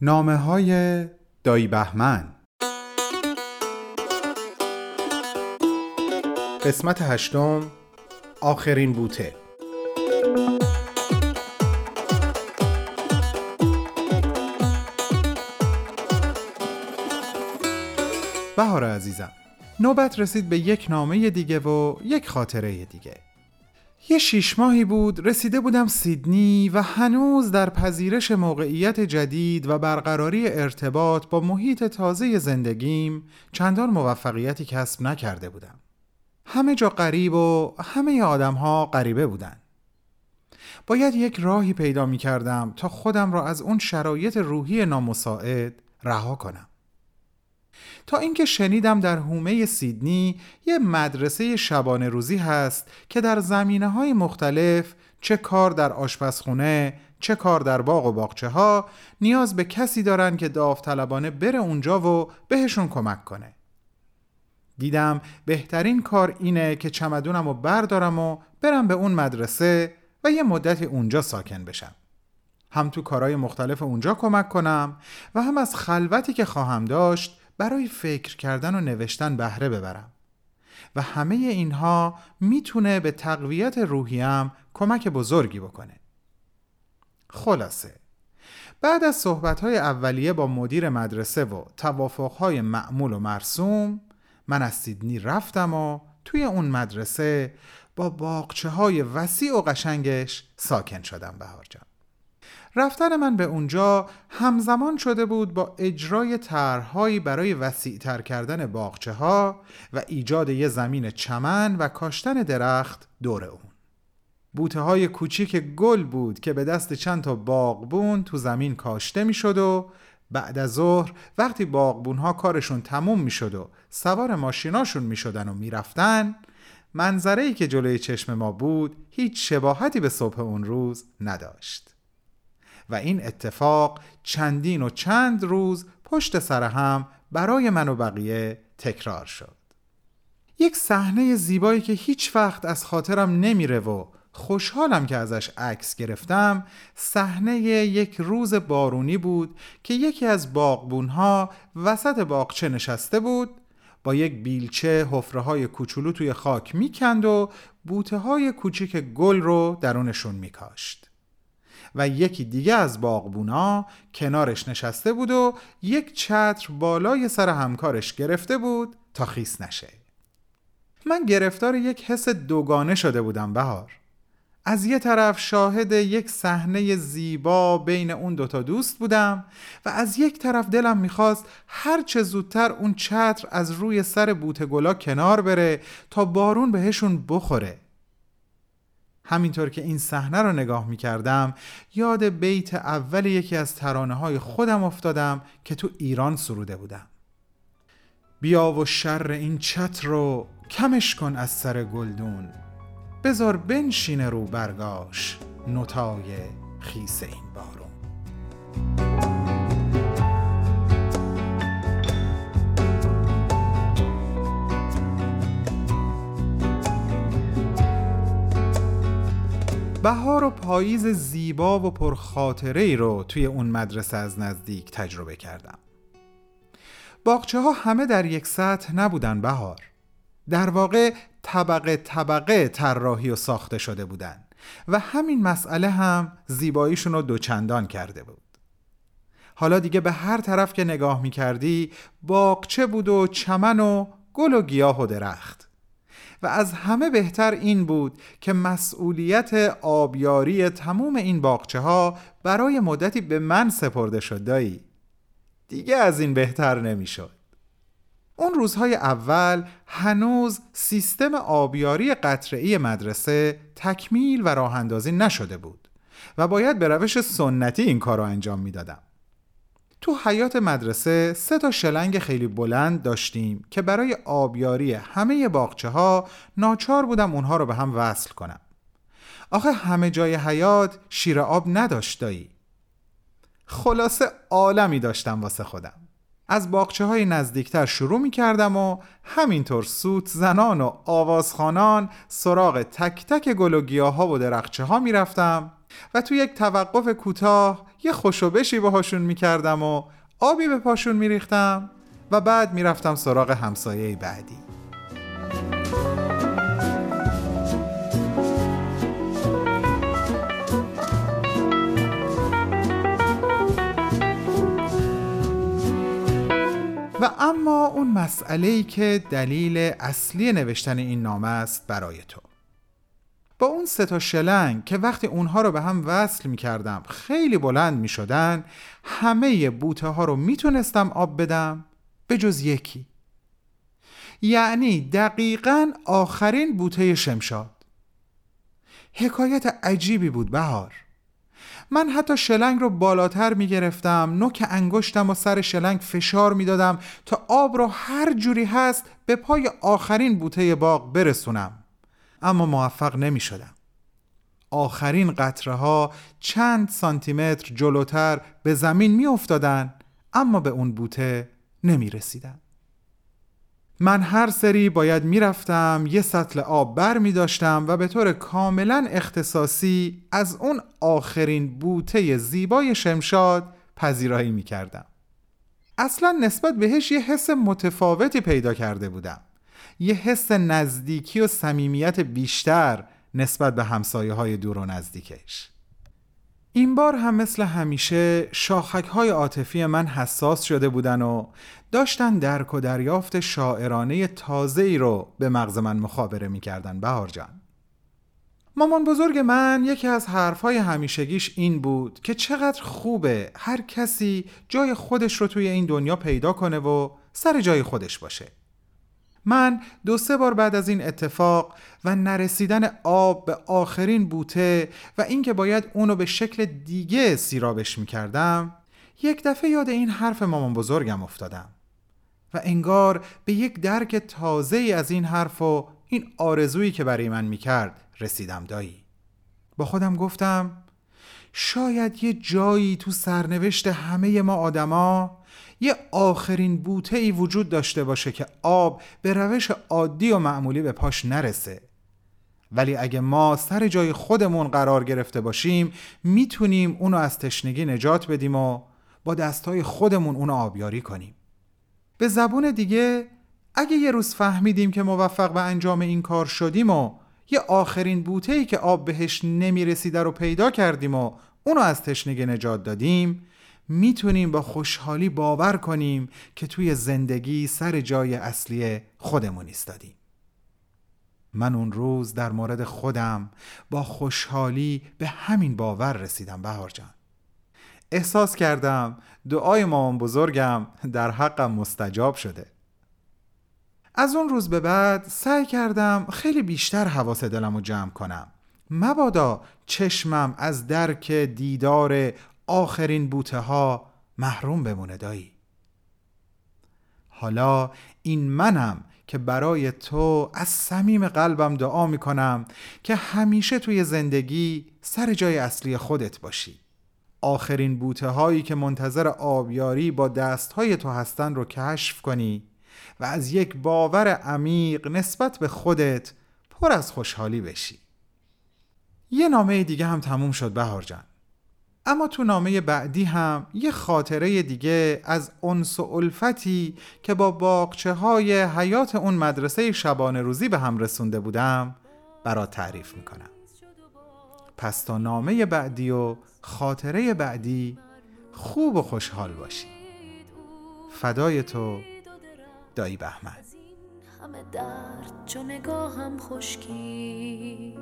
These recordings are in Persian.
نامه های دایی بهمن. قسمت هشتم آخرین بوته. بهار عزیزم نوبت رسید به یک نامه دیگه و یک خاطره دیگه. یه شیش ماهی بود رسیده بودم سیدنی و هنوز در پذیرش موقعیت جدید و برقراری ارتباط با محیط تازه زندگیم چندان موفقیتی کسب نکرده بودم. همه جا غریب و همه آدم ها غریبه بودن. باید یک راهی پیدا می کردم تا خودم را از اون شرایط روحی نامساعد رها کنم. تا اینکه شنیدم در حومه سیدنی یه مدرسه شبانه روزی هست که در زمینه های مختلف چه کار در آشپزخونه چه کار در باغ و باغچه ها نیاز به کسی دارن که داوطلبانه بره اونجا و بهشون کمک کنه. دیدم بهترین کار اینه که چمدونم و بردارم و برم به اون مدرسه و یه مدتی اونجا ساکن بشم. هم تو کارهای مختلف اونجا کمک کنم و هم از خلوتی که خواهم داشت برای فکر کردن و نوشتن بهره ببرم. و همه اینها می‌تونه به تقویت روحیم کمک بزرگی بکنه. خلاصه بعد از صحبتهای اولیه با مدیر مدرسه و توافقهای معمول و مرسوم من از سیدنی رفتم و توی اون مدرسه با باقچه های وسیع و قشنگش ساکن شدم بهار جان رفتن من به اونجا همزمان شده بود با اجرای طرحهایی برای وسیعتر کردن باغچه ها و ایجاد یه زمین چمن و کاشتن درخت دور اون. بوته های کوچیک گل بود که به دست چند تا باغبون تو زمین کاشته می شد و بعد از ظهر وقتی باغبون ها کارشون تموم می شد و سوار ماشیناشون می شدن و می رفتن منظره ای که جلوی چشم ما بود هیچ شباهتی به صبح اون روز نداشت. و این اتفاق چندین و چند روز پشت سر هم برای من و بقیه تکرار شد. یک صحنه زیبایی که هیچ وقت از خاطرم نمیره و خوشحالم که ازش عکس گرفتم صحنه یک روز بارونی بود که یکی از باغبونها وسط باغچه نشسته بود با یک بیلچه حفره های کوچولو توی خاک می‌کند و بوته های کوچیک گل رو درونشون میکاشت. و یکی دیگه از باغبونا کنارش نشسته بود و یک چتر بالای سر همکارش گرفته بود تا خیس نشه. من گرفتار یک حس دوگانه شده بودم بهار. از یه طرف شاهد یک صحنه زیبا بین اون دوتا دوست بودم و از یک طرف دلم می‌خواست هر چه زودتر اون چتر از روی سر بوته گلا کنار بره تا بارون بهشون بخوره. همینطور که این صحنه رو نگاه می کردم یاد بیت اول یکی از ترانه های خودم افتادم که تو ایران سروده بودم. بیا و شر این چتر رو کمش کن از سر گلدون. بزار بنشین رو برگاش نوتای خیس این بارون. بهار و پاییز زیبا و پرخاطره ای رو توی اون مدرسه از نزدیک تجربه کردم. باغچه ها همه در یک سطح نبودن بهار. در واقع طبقه طبقه طراحی و ساخته شده بودن و همین مسئله هم زیباییشون رو دوچندان کرده بود. حالا دیگه به هر طرف که نگاه می کردی باغچه بود و چمن و گل و گیاه و درخت. و از همه بهتر این بود که مسئولیت آبیاری تموم این باغچه ها برای مدتی به من سپرده شد دایی دیگه از این بهتر نمی‌شد. اون روزهای اول هنوز سیستم آبیاری قطره‌ای مدرسه تکمیل و راه اندازی نشده بود و باید به روش سنتی این کار را انجام می‌دادم. تو حیات مدرسه سه تا شلنگ خیلی بلند داشتیم که برای آبیاری همه باغچه ها ناچار بودم اونها رو به هم وصل کنم. آخه همه جای حیات شیر آب نداشت دایی. خلاصه عالمی داشتم واسه خودم. از باقچه های نزدیکتر شروع می کردم و همینطور سوت زنان و آوازخانان سراغ تک تک گل و گیاه ها و درخچه ها می رفتم و تو یک توقف کوتاه یه خوشوبشی باهاشون می کردم و آبی به پاشون می ریختم و بعد می رفتم سراغ همسایه بعدی. و اما اون مسئله ای که دلیل اصلی نوشتن این نامه است برای تو. با اون سه تا شلنگ که وقتی اونها رو به هم وصل می کردم خیلی بلند می شدن همه بوته ها رو می تونستم آب بدم به جز یکی. یعنی دقیقا آخرین بوته شمشاد. حکایت عجیبی بود بهار. من حتی شلنگ رو بالاتر می گرفتم نوک انگشتم و سر شلنگ فشار می دادم تا آب رو هر جوری هست به پای آخرین بوته باغ برسونم اما موفق نمی شدم آخرین قطره ها چند سانتیمتر جلوتر به زمین می افتادن اما به اون بوته نمی رسیدن. من هر سری باید می‌رفتم یه سطل آب بر می داشتم و به طور کاملا اختصاصی از اون آخرین بوته زیبای شمشاد پذیرایی می کردم. اصلا نسبت بهش یه حس متفاوتی پیدا کرده بودم. یه حس نزدیکی و صمیمیت بیشتر نسبت به همسایه های دور و نزدیکش. این بار هم مثل همیشه شاخک های عاطفی من حساس شده بودن و داشتن درک و دریافت شاعرانه تازه ای رو به مغز من مخابره می‌کردن بهار جان. مامان بزرگ من یکی از حرفهای همیشگیش این بود که چقدر خوبه هر کسی جای خودش رو توی این دنیا پیدا کنه و سر جای خودش باشه. من دو سه بار بعد از این اتفاق و نرسیدن آب به آخرین بوته و اینکه باید اونو به شکل دیگه سیرابش می‌کردم یک دفعه یاد این حرف مامان بزرگم افتادم. و انگار به یک درک تازه از این حرف و این آرزویی که برای من می‌کرد رسیدم دایی. با خودم گفتم شاید یه جایی تو سرنوشت همه ما آدما یه آخرین بوته ای وجود داشته باشه که آب به روش عادی و معمولی به پاش نرسه. ولی اگه ما سر جای خودمون قرار گرفته باشیم می‌تونیم اونو از تشنگی نجات بدیم و با دستای خودمون اونو آبیاری کنیم. به زبون دیگه اگه یه روز فهمیدیم که موفق به انجام این کار شدیم و یه آخرین بوته ای که آب بهش نمی‌رسیده رو پیدا کردیم و اونو از تشنگی نجات دادیم می‌تونیم با خوشحالی باور کنیم که توی زندگی سر جای اصلی خودمون ایستادیم. من اون روز در مورد خودم با خوشحالی به همین باور رسیدم بهار جان. احساس کردم دعای مامان بزرگم در حقم مستجاب شده. از اون روز به بعد سعی کردم خیلی بیشتر حواس دلم رو جمع کنم. مبادا چشمم از درک دیدار آخرین بوته ها محروم بمونه دایی حالا این منم که برای تو از صمیم قلبم دعا می‌کنم که همیشه توی زندگی سر جای اصلی خودت باشی. آخرین بوته هایی که منتظر آبیاری با دست های تو هستن رو کشف کنی و از یک باور عمیق نسبت به خودت پر از خوشحالی بشی. یه نامه دیگه هم تموم شد بهار جان. اما تو نامه بعدی هم یه خاطره دیگه از انس و الفتی که با باقچه های حیات اون مدرسه شبانه روزی به هم رسونده بودم برات تعریف می‌کنم. پس تا نامه بعدی و خاطره بعدی خوب و خوشحال باشی. فدای تو دایی بهمن. همه درد چو نگاهم خشکید.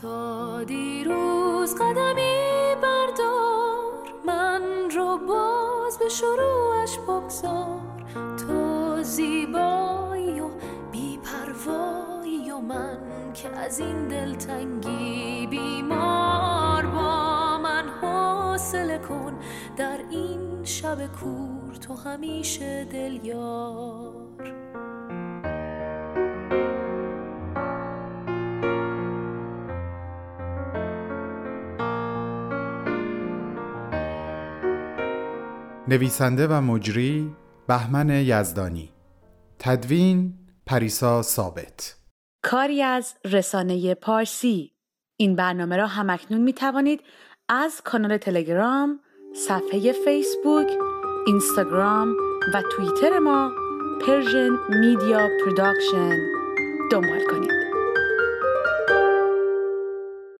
تا دیروز قدمی بردار من رو باز به شروعش بگذار. تو زیبایی و بیپروایی و من که از این دلتنگی بیمار با من حاصل کن. در این شب کور تو همیشه دل یار نویسنده و مجری بهمن یزدانی. تدوین پریسا ثابت. کاری از رسانه پارسی این برنامه را همکنون می توانید از کانال تلگرام، صفحه فیسبوک، اینستاگرام و توییتر ما Persian Media Production دنبال کنید.